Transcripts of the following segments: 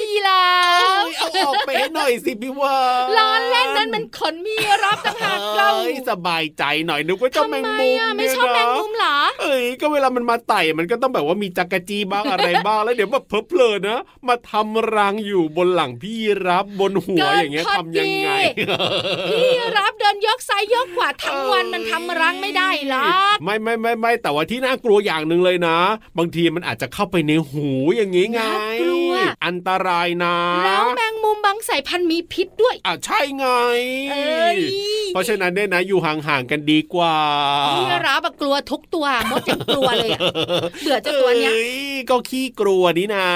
可以啦。 สบายใจหน่อยนึกว่าเจ้าแมงมุมไม่ชอบแมงมุมเหรอเอ้ยก็เวลามันมาไต่มันก็ต้องแบบว่ามีจักรจีบ้างอะไรบ้างแล้วเดี๋ยวแบบเพลิเพลินนะ มาทำรังอยู่บนหลังพี่รับบนหัวอย่างเงี้ยทำยังไง พี่รับเดินยกซ้ายยกขวาทั้งวันมันทำรังไม่ได้หรอกไม่ไม่ไม่ไม่แต่ว่าที่น่ากลัวอย่างหนึ่งเลยนะ บางทีมันอาจจะเข้าไปในหูอย่างงี้ไงกลัวอันตรายนะ แล้วแมงมุมบางสายพันธุ์มีพิษด้วยอะใช่ไง เพราะฉะนั้นเนี่ยนะอยู่ห่างๆกันดีกว่าพี่รับกลัวทุกตัวมดยังกลัวเลยเบื่อเจ้าตัวเนี้ยก็ขี้กลัวนี่นา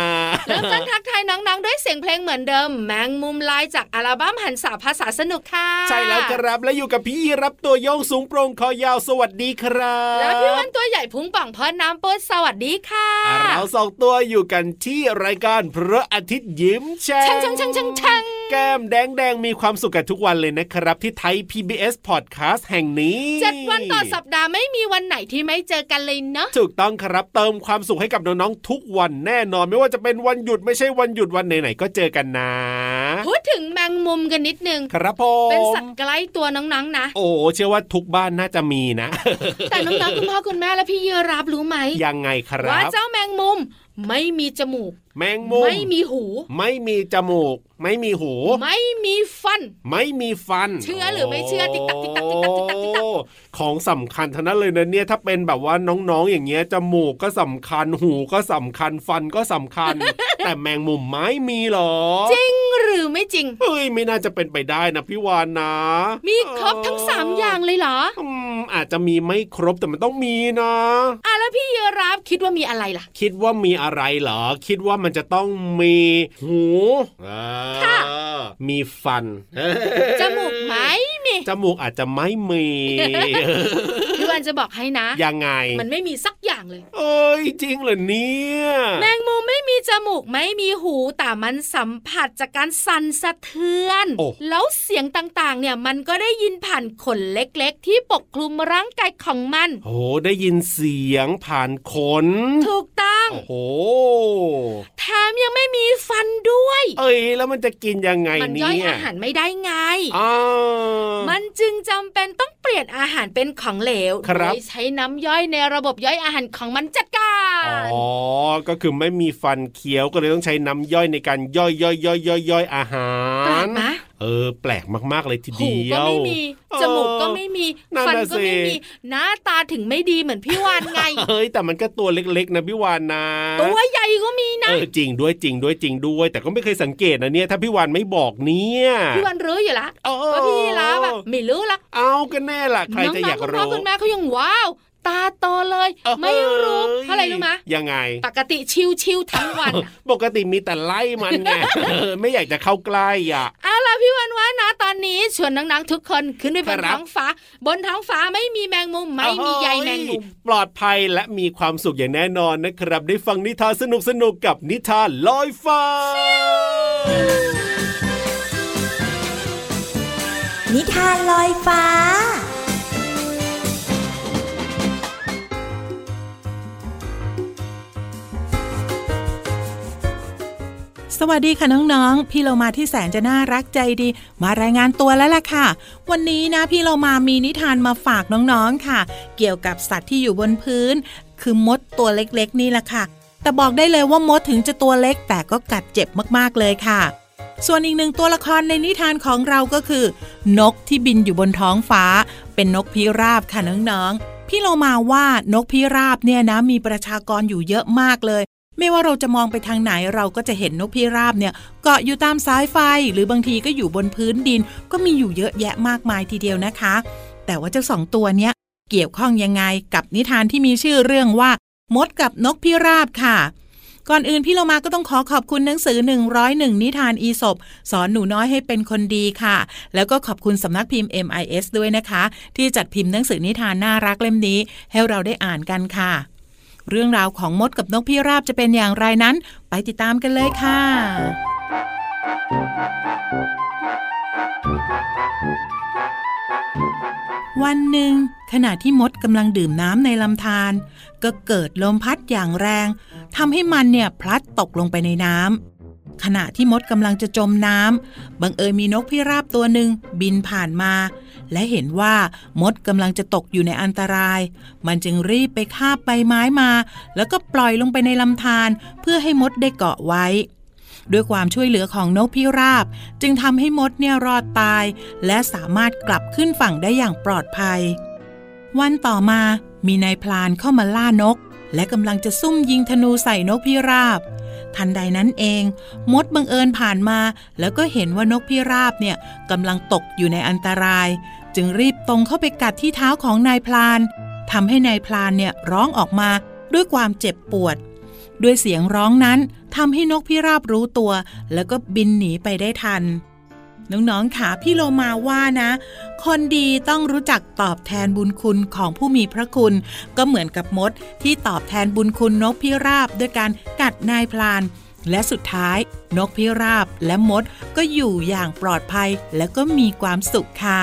เริ่มต้นทักทายน้องๆด้วยเสียงเพลงเหมือนเดิม แมงมุมลายจากอัลบั้มหันสาภาษาสนุกค่ะ ใช่แล้วครับและอยู่กับพี่รับตัวโยงสูงโปร่งคอยาวสวัสดีครับแล้วพี่วันตัวใหญ่พุงป่องพอน้ำปดสวัสดีค่ะเราสองตัวอยู่กันที่รายการพระอาทิตย์ยิ้มแฉ่งช่างช่างช่างช่างแก้มแดงแดงมีความสุขกันทุกวันเลยนะครับ ที่ไทย PBS Podcast แห่งนี้เจ็ดวันต่อสัปดาห์ไม่มีวันไหนที่ไม่เจอกันเลยเนาะถูกต้องครับเติมความสุขให้กับน้องๆทุกวันแน่นอน ไม่ว่าจะเป็นวันหยุดไม่ใช่วันหยุดวันไหนๆก็เจอกันนะพูดถึงแมงมุมกันนิดนึงครับผมเป็นสัตว์ใกล้ตัวน้องๆนะ โอ้เชื่อว่าทุกบ้านน่าจะมีนะ แต่น้องๆคุณพ่อคุณแม่และพี่เยรับรู้ไหมยังไงครับว่าเจ้าแมงมุมไม่มีจมูก แมงมุมไม่มีหู ไม่มีจมูก ไม่มีหู ไม่มีฟัน ไม่มีฟัน เชื่อหรือไม่เชื่อติ๊กตักติ๊กตักติ๊กตักติ๊กตักติ๊กตักของสำคัญทั้งนั้นเลยนะเนี่ยถ้าเป็นแบบว่าน้องๆอย่างเงี้ยจมูกก็สำคัญหูก็สำคัญฟันก็สำคัญ แต่แมงมุมไม่มีหรอ จริงหรือไม่จริงเฮ้ยไม่น่าจะเป็นไปได้นะพี่วานนะ มีครบทั้งสามอย่างเลยเหรออืมอาจจะมีไม่ครบแต่มันต้องมีนะอะแล้วพี่เยรับคิดว่ามีอะไรล่ะ คิดว่ามีอะไรเหรอ คิดว่ามันจะต้องมีหูค่ะมีฟัน จมูกไหมมี จมูกอาจจะไม่มีพี่ ววันจะบอกให้นะ ยังไง มันไม่มีสักอย่างเลย เอ้ยจริงเหรอเนี่ย แมงมุมไม่มีจมูกไม่มีหูแต่มันสัมผัสจากการสั่นสะเทือนโอ้แล้วเสียงต่างๆ เนี่ยมันก็ได้ยินผ่านขนเล็กๆ ที่ปกคลุมร่างกายของมัน โอ้ได้ยินเสียงผ่านขน ถูกต้อง โอ้โหแถมยังไม่มีฟันด้วย เอ้ยแล้วมันจะกินยังไงมันเนี่ย่อยยอาหารไม่ได้ไงอ้าวมันจึงจำเป็นต้องเปลี่ยนอาหารเป็นของเหลวครับโดยใช้น้ำย่อยในระบบย่อยอาหารของมันจัดการอ๋อก็คือไม่มีฟันเคี้ยวก็เลยต้องใช้น้ำย่อยในการย่อยย่อยย่อยย่อยย่อยอาหาแปลรกไหมเออ แปลกมากๆเลยทีหูเดียก็วไม่มีจมูกก็ไม่มีนั่นฟันน่ะก็ไม่สิมีหน้าตาถึงไม่ดีเหมือนพี่วานไงเฮ้ยแต่มันก็ตัวเล็กๆนะพี่วานนะตัวใหญ่ก็มีนะเออจริงด้วยจริงด้วยจริงด้วย แต่ก็ไม่เคยสังเกตนะเนี่ยถ้าพี่วานไม่บอกเนี่ยพี่วานรู้อยู่ละเออว่าพี่รับอะไม่รู้ละเอากันแน่ล่ะใครจะอยากน้องๆคุณพ่รู้อคุณแม่เขายังว้าว ตาโตเลยเอ้ยไม่รู้เพราะอะไรรู้ไหมยังไง ปกติชิวๆทั้งวันอะปกติมีแต่ไล่มันไงเออไม่อยากจะเข้าใกล้อะเอาล่ะพี่วันว่านะตอนนี้ชวนนังๆทุกคนขึ้นไปบนครับท้องฟ้า บนท้องฟ้าไม่มีแมงมุมไม่มีใยแมงมุมปลอดภัยและมีความสุขอย่างแน่นอนนะครับ ได้ฟังนิทานสนุกสนุกๆกับนิทานลอยฟ้า นิทานลอยฟ้า สวัสดีค่ะน้องๆ พี่เรามาที่แสนจะน่ารักใจดี มารายงานตัวแล้วล่ะค่ะ วันนี้นะพี่เรามามีนิทานมาฝากน้องๆค่ะ เกี่ยวกับสัตว์ที่อยู่บนพื้น คือมดตัวเล็กๆ นี่แหละค่ะ แต่บอกได้เลยว่ามดถึงจะตัวเล็กแต่ก็กัดเจ็บมากๆเลยค่ะ ส่วนอีกหนึ่งตัวละครในนิทานของเราก็คือ นกที่บินอยู่บนท้องฟ้า เป็นนกพิราบค่ะน้องๆพี่เรามาว่านกพิราบเนี่ยนะมีประชากรอยู่เยอะมากเลย ไม่ว่าเราจะมองไปทางไหนเราก็จะเห็นนกพิราบเนี่ยเกาะอยู่ตามสายไฟ หรือบางทีก็อยู่บนพื้นดิน ก็มีอยู่เยอะแยะมากมายทีเดียวนะคะ แต่ว่าเจ้าสองตัวเนี้ยเกี่ยวข้องยังไงกับนิทานที่มีชื่อเรื่องว่า มดกับนกพิราบค่ะ ก่อนอื่นพี่เรามาก็ต้องขอขอบคุณหนังสือ 101 นิทานอีสบสอนหนูน้อยให้เป็นคนดีค่ะ แล้วก็ขอบคุณสำนักพิมพ์ MIS ด้วยนะคะ ที่จัดพิมพ์หนังสือนิทานน่ารักเล่มนี้ ให้เราได้อ่านกันค่ะ เรื่องราวของมดกับนกพิราบจะเป็นอย่างไรนั้น ไปติดตามกันเลยค่ะ วันหนึ่ง ขณะที่มดกำลังดื่มน้ำในลำธารก็เกิดลมพัดอย่างแรงทำให้มันเนี่ยพลัดตกลงไปในน้ำขณะที่มดกำลังจะจมน้ำบังเอิญมีนกพิราบตัวหนึ่งบินผ่านมา และเห็นว่ามดกำลังจะตกอยู่ในอันตราย มันจึงรีบไปคาบใบไม้มา แล้วก็ปล่อยลงไปในลำธารเพื่อให้มดได้เกาะไว้ ด้วยความช่วยเหลือของนกพิราบ จึงทำให้มดเนี่ยรอดตาย และสามารถกลับขึ้นฝั่งได้อย่างปลอดภัย วันต่อมามีนายพลานเข้ามาล่านก และกำลังจะซุ่มยิงธนูใส่นกพิราบทันใดนั้นเอง มดบังเอิญผ่านมา แล้วก็เห็นว่านกพิราบเนี่ยกำลังตกอยู่ในอันตราย จึงรีบตรงเข้าไปกัดที่เท้าของนายพลานทำให้นายพลานเนี่ยร้องออกมาด้วยความเจ็บปวด ด้วยเสียงร้องนั้นทำให้นกพิราบรู้ตัว แล้วก็บินหนีไปได้ทัน น้องๆค่ะพี่โลมาว่านะ คนดีต้องรู้จักตอบแทนบุญคุณของผู้มีพระคุณ ก็เหมือนกับมดที่ตอบแทนบุญคุณนกพิราบด้วยการกัดนายพลาน และสุดท้าย นกพิราบและมดก็อยู่อย่างปลอดภัยและก็มีความสุขค่ะ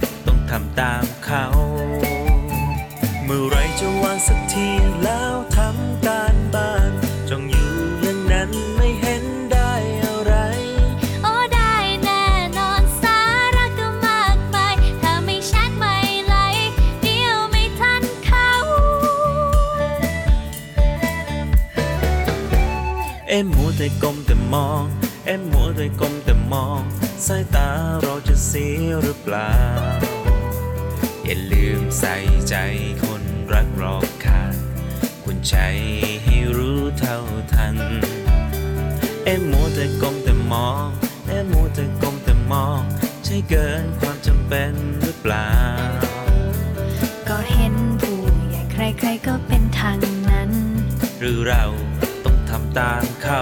ต้อง ทำตามเขา เมื่อไรจะวางสักทีแล้วทำการบ้านจ้องอยู่อย่างนั้นไม่เห็นได้อะไร โอ้ได้แน่นอนสาระก็มากมายถ้าไม่ชัดไม่ไหลเดียวไม่ทันเขา เอ็มมัวแต่ก้มแต่มอง เอ็มมัวแต่ก้มแต่มอง สายตาเราจะเสียหรือเปล่า อย่าลืมใส่ใจคนรักรอบค่างคุณใจให้รู้เท่าทัน เอ็มมัวแต่ก้มแต่มองเอ็มมัวแต่ก้มแต่มอง ใช่เกินความจำเป็นหรือเปล่า ก็เห็นผู้ใหญ่ใครๆก็เป็นทางนั้น หรือเราต้องทำตามเขา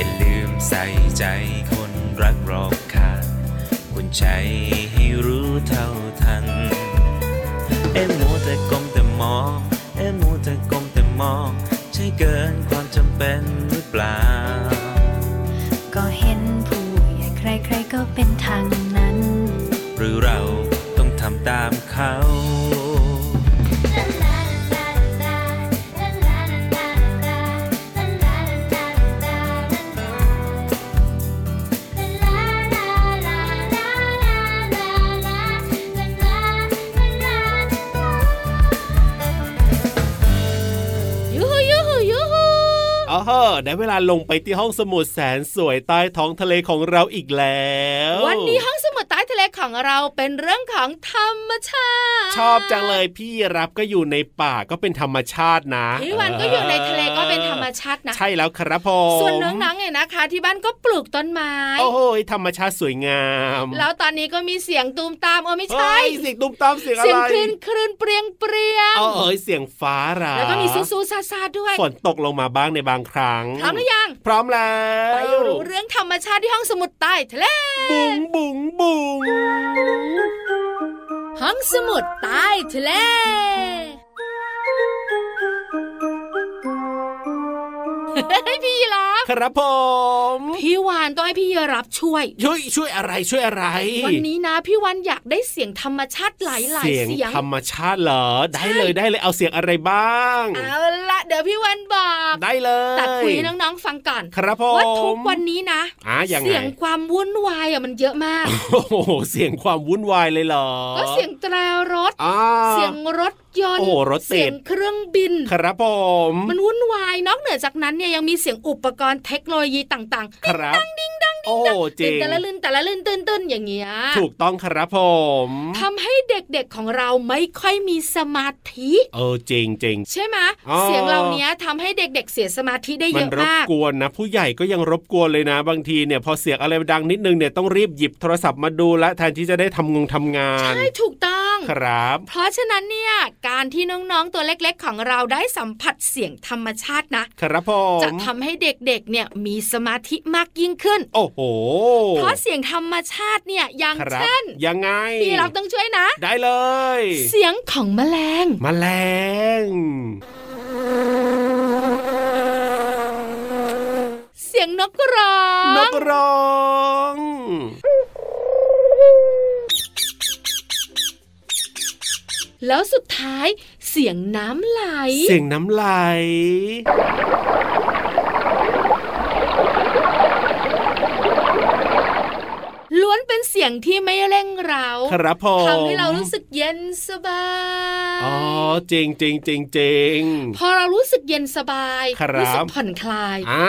อย่าลืมใส่ใจคนรักรอบค่างคุณใจให้รู้เท่าทัน เอ็มมัวแต่ก้มแต่มอง เอ็มมัวแต่ก้มแต่มอง ใช่เกินความจำเป็นหรือเปล่า ก็เห็นผู้ใหญ่ใครๆก็เป็นทางนั้น หรือเราต้องทำตามเขา ได้เวลาลงไปที่ห้องสมุดแสนสวยใต้ท้องทะเลของเราอีกแล้ว วันนี้ห้องสมุดใต้ทะเลของเราเป็นเรื่องของธรรมชาติ ชอบจังเลยพี่รับก็อยู่ในป่าก็เป็นธรรมชาตินะพี่วันก็อยู่ในทะเลก็เป็นธรรมชาตินะ ใช่แล้วครับผมส่วนน้องๆเนี่ยนะคะ ที่บ้านก็ปลูกต้นไม้ โอ้โหธรรมชาติสวยงาม แล้วตอนนี้ก็มีเสียงตูมตามเออไม่ใช่เฮ้ยเสียงตุ้มตามเสียงอะเสียงไรคลื่นคลื่นเปรียงเปรียงเออเอ้ยเสียงฟ้าราแล้วก็มีซูซูซาซาด้วยฝนตกลงมาบ้างในบางครั้งพร้อมหรือยัง พร้อมแล้วไปรู้เรื่องธรรมชาติที่ห้องสมุดใต้ทะเลบุงบุงบุงห้องสมุดใต้ทะเล พี่ยีรับครับผมพี่วานต้องให้พี่ยีรับช่วยช่วยช่วยอะไรช่วยอะไร วันนี้นะพี่วันอยากได้เสียงธรรมชาติหลายๆเสียงเสียงธรรมชาติเหรอ ได้เลยได้เลยเอาเสียงอะไรบ้างเอาละเดี๋ยวพี่วันบอกได้เลยแต่คุยให้น้องๆฟังก่อนครับผมว่าทุกวันนี้นะอะยังไงเสียงความวุ่นวายอะมันเยอะมากโอ้โหเสียงความวุ่นวายเลยเหรอก็เสียงแตรรถอ่าเสียงรถยนต์โอ้โหรถติดเสียงเครื่องบิน ครับผมมันวุ่นวายนอกเหนือจากนั้นเนี่ยยังมีเสียงอุปกรณ์เทคโนโลยีต่างๆครับดิ้งดังโอ้จริตื่นงแต่ละลื่นแต่ละลื่นตื่นตื่นอย่างเงี้ยถูกต้องครับผมทำให้เด็กๆของเราไม่ค่อยมีสมาธิเออจริงจริงใช่ไหมอ๋อเสียงเหล่านี้ทำให้เด็กๆเสียสมาธิได้มัเยนอะรบมากกวนนะ ผู้ใหญ่ก็ยังรบกวนเลยนะ บางทีเนี่ยพอเสียงอะไรดังนิดนึงเนี่ยต้องรีบหยิบโทรศัพท์มาดูและแทนที่จะได้ทำงงทำงานใช่ถูกต้อง ครับ เพราะฉะนั้นเนี่ยการที่น้องๆตัวเล็กๆ ของเราได้สัมผัสเสียงธรรมชาตินะครับผมจะทำให้เด็กๆเนี่ยมีสมาธิมากยิ่งขึ้น โอ้โห เพราะเสียงธรรมชาติเนี่ยอย่างครับเช่นยังไงพี่เราต้องช่วยนะ ได้เลย เสียงของแมลงมแมลงเสียงนกร้อง นกร้อง แล้วสุดท้ายเสียงน้ำไหล เสียงน้ำไหล ล้วนเป็นเสีย งที่ไม่เร่งเร้าครับผมทำให้เรารู้สึกเย็นสบาย อ๋อจริงจริงจริงจริงพอเรารู้สึกเย็นสบายครับสึกผ่อนคลายอ่า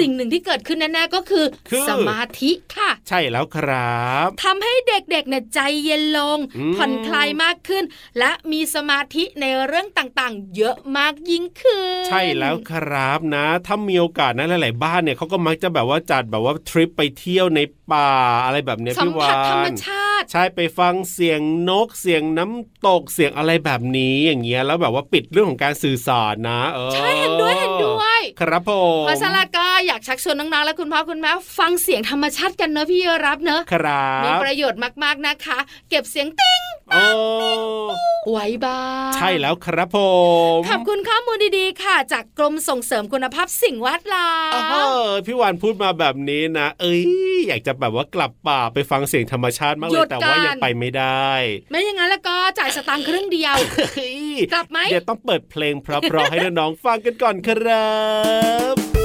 สิ่งหนึ่งที่เกิดขึ้นแน่ๆก็คือคือสมาธิค่ะ ใช่แล้วครับทำให้เด็กๆเนี่ยใจเย็นลงอืมผ่อนคลายมากขึ้น และมีสมาธิในเรื่องต่างๆ เยอะมากยิ่งขึ้น ใช่แล้วครับนะ ถ้ามีโอกาสนะหลาย ๆ บ้านเนี่ยเขาก็มักจะแบบว่าจัดแบบว่าทริปไปเที่ยวในป่าอะไรแบบเนี้ยสัมพี่วาผัสธรรมนชาติ ใช่ไปฟังเสียงนกเสียงน้ำตกเสียงอะไรแบบนี้อย่างเงี้ยแล้วแบบว่าปิดเรื่องของการสื่อสารนะเออใช่เห็นด้วยเห็นด้วยครับผมเพราะฉะนั้นก็อยากชักชวนน้องๆและคุณพ่อคุณแม่ฟังเสียงธรรมชาติกันเนอะพี่รับเนอะครับมีประโยชน์มากๆนะคะ เก็บเสียงติ้งโอ้ ไว้บ้างใช่แล้วครับผมขอบคุณข้อมูลดีๆค่ะ จากกรมส่งเสริมคุณภาพสิ่งแวดล้อเอมอพี่วานพูดมาแบบนี้นะ เอ้ย อยากจะแบบว่ากลับป่าไปฟังเสียงธรรมชาติมากเลยแต่ว่ายังไปไม่ได้ ไม่อย่างนั้นแล้วก็จ่ายสตางค์ครึ่งเดียวเฮ้ยกลับไหมเดี๋ยวต้องเปิดเพลงเพราะๆให้น้องๆฟังกันก่อนครับ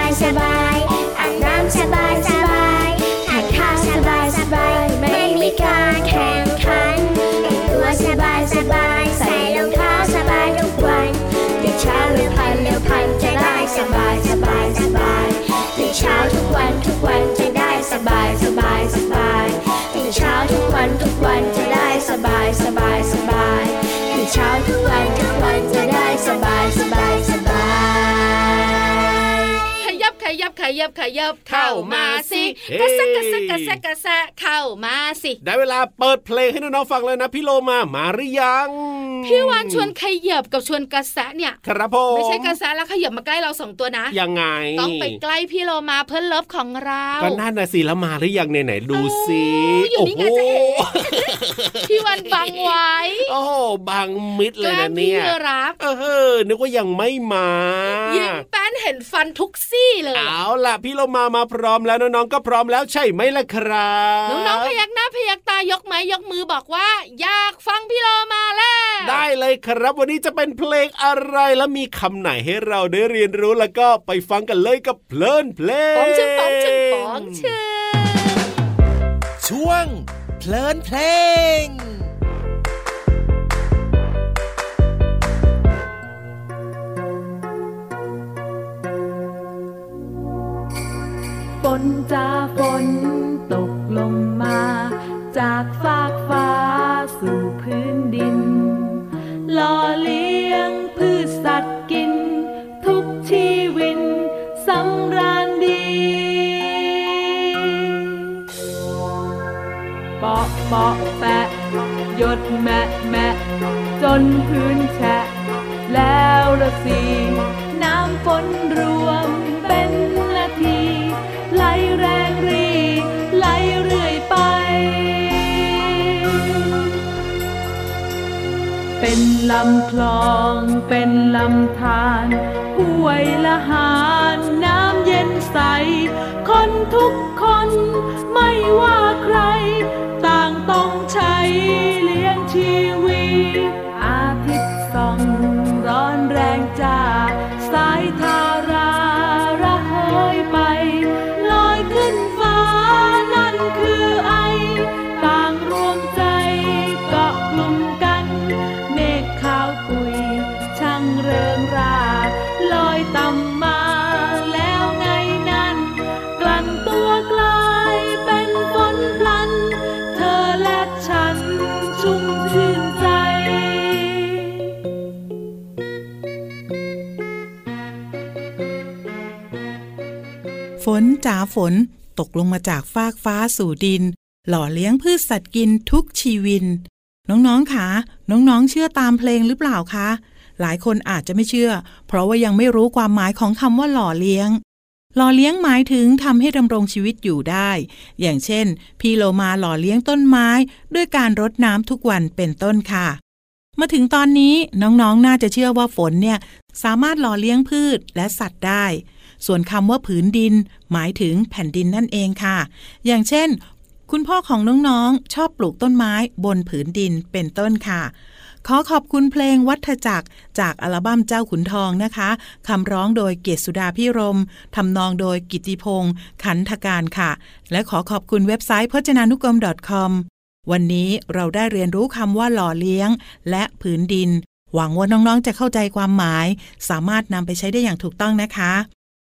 ายสบายอาบน้ำสบายสบายทานข้าวสบายสบายไม่มีการแข่งขันแต่งตัวสบายสบายใส่รองเท้าสบายทุกวันตื่นเช้าเร็วพันเร็วพันจะได้สบายสบายสบายตื่นเช้าทุกวันทุกวันจะได้สบายสบายสบายตื่นเช้าทุกวันทุกวันจะได้สบายสบายสบายตื่นเช้าทุกวันทุกวันจะได้สบายสบายสบาย ขยับขยับขยับเข้ามาสิกระแซะกระแซะกระแซะกระแซะเข้ามาสิ ได้เวลาเปิดเพลงให้น้องๆฟังเลยนะพี่โลมามาหรือยัง พี่วานชวนขยับกับชวนกระแซะเนี่ยครับผมไม่ใช่กระแซะแล้วขยับมาใกล้เราสองตัวนะยังไง ต้องไปใกล้พี่โลมาเพื่อน love ของเราก็นั่นนะสิแล้วมาหรือยังไหนๆดูสิโอ้อยู่นี่ไงจะเห็นพี่วันบังไว้โอ้โหบังมิดเลยนะเนี่ยแกล้งพี่รับเออนึกว่ายังไม่มายิ้มแป้ นเห็นฟันทุกซี่เลยเอาล่ะพี่โลมามาพร้อมแล้วน้องๆก็พร้อมแล้วใช่ไหมล่ะครับน้องๆพยักหน้าพยักตายกไม้ยกมือบอกว่า อยากฟังพี่โลมาแล้ว ได้เลยครับวันนี้จะเป็นเพลงอะไรแล้วมีคำไหนให้เราได้เรียนรู้แล้วก็ไปฟังกันเลยกับเพลินเพลงปองชึงปองชึงปองชึงช่วงเพลินเพลง ฝนจะฝนตกลงมา จากฟากฟ้าสู่ ลำคลองเป็นลำธารห้วยละหารน้ำเย็นใส คนทุกคนไม่ว่าใคร ฝนตกลงมาจากฟากฟ้าสู่ดิน หล่อเลี้ยงพืชสัตว์กินทุกชีวิน น้องๆคะน้องๆเชื่อตามเพลงหรือเปล่าคะ หลายคนอาจจะไม่เชื่อ เพราะว่ายังไม่รู้ความหมายของคำว่าหล่อเลี้ยง หล่อเลี้ยงหมายถึงทำให้ดำรงชีวิตอยู่ได้ อย่างเช่น พี่โลมาหล่อเลี้ยงต้นไม้ ด้วยการรดน้ำทุกวันเป็นต้นค่ะมาถึงตอนนี้น้องๆน่าจะเชื่อว่าฝนเนี่ย สามารถหล่อเลี้ยงพืชและสัตว์ได้ ส่วนคำว่าผืนดิน หมายถึงแผ่นดินนั่นเองค่ะ อย่างเช่น คุณพ่อของน้องๆ ชอบปลูกต้นไม้บนผืนดินเป็นต้นค่ะ ขอขอบคุณเพลงวัฏจักร จากอัลบั้มเจ้าขุนทองนะคะคำร้องโดยเกศสุดาพิรมทำนองโดยกิติพงศ์ขันธการค่ะ และขอขอบคุณเว็บไซต์พจนานุกรม .com วันนี้เราได้เรียนรู้คำว่าหล่อเลี้ยง และผืนดิน หวังว่าน้องๆจะเข้าใจความหมาย สามารถนำไปใช้ได้อย่างถูกต้องนะคะ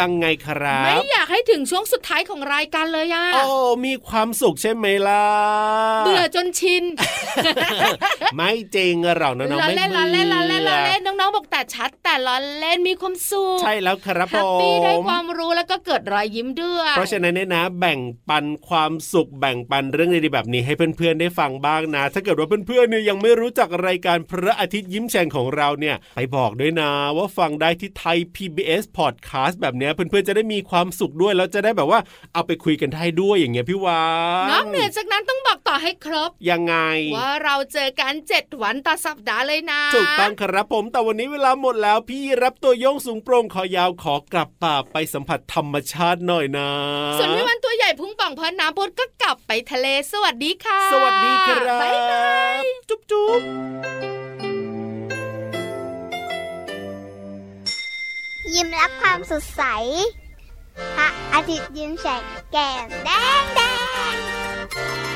ยังไงครับ ไม่อยากให้ถึงช่วงสุดท้ายของรายการเลยอะโอ้มีความสุขใช่ไหมล่ะเบื่อจนชิน ไม่จริงหรอกน้องๆล้อไม่เล่นเบื่ล้อเล่นล้ออเล่นล้อเล่นน้องๆบอกแต่ชัด แต่ล้อเล่นมีความสุขใช่แล้วครับแฮผปปี้ได้มความรู้แล้วก็เกิดรอยยิ้มด้วยเพราะฉะนั้นเนี่ยนะ แบ่งปันความสุขแบ่งปันเรื่องดีๆแบบนี้ให้เพื่อนๆได้ฟังบ้างนะ ถ้าเกิดว่าเพื่อนๆเนี่ยยังไม่รู้จักรายการพระอาทิตย์ยิ้มแฉ่งของเราเนี่ย ไปบอกด้วยนะว่าฟังได้ที่ไทย PBS Podcast แบบเนี้ยเพื่อนๆจะได้มีความสุขด้วยแล้วจะได้แบบว่าเอาไปคุยกันได้ด้วยอย่างเงี้ยพี่วานนอกเหนือจากนั้นต้องบอกต่อให้ครบยังไงว่าเราเจอกันเจ็ดวันต่อสัปดาห์เลยนะ ถูกต้องครับผม แต่วันนี้เวลาหมดแล้วพี่รับตัวโยงสูงโปร่งคอยาวขอกลับป่าไปสัมผัสธรรมชาติหน่อยนะ ส่วนพี่วันตัวใหญ่พุ่งป่องพอน้ำพุดก็กลับไปทะเลสวัสดีค่ะ สวัสดีครับบ๊ายบายจุ๊บจุ๊บยิ้มรับความสดใสพระอาทิตย์ยิ้มแฉกแก้มแดงแดง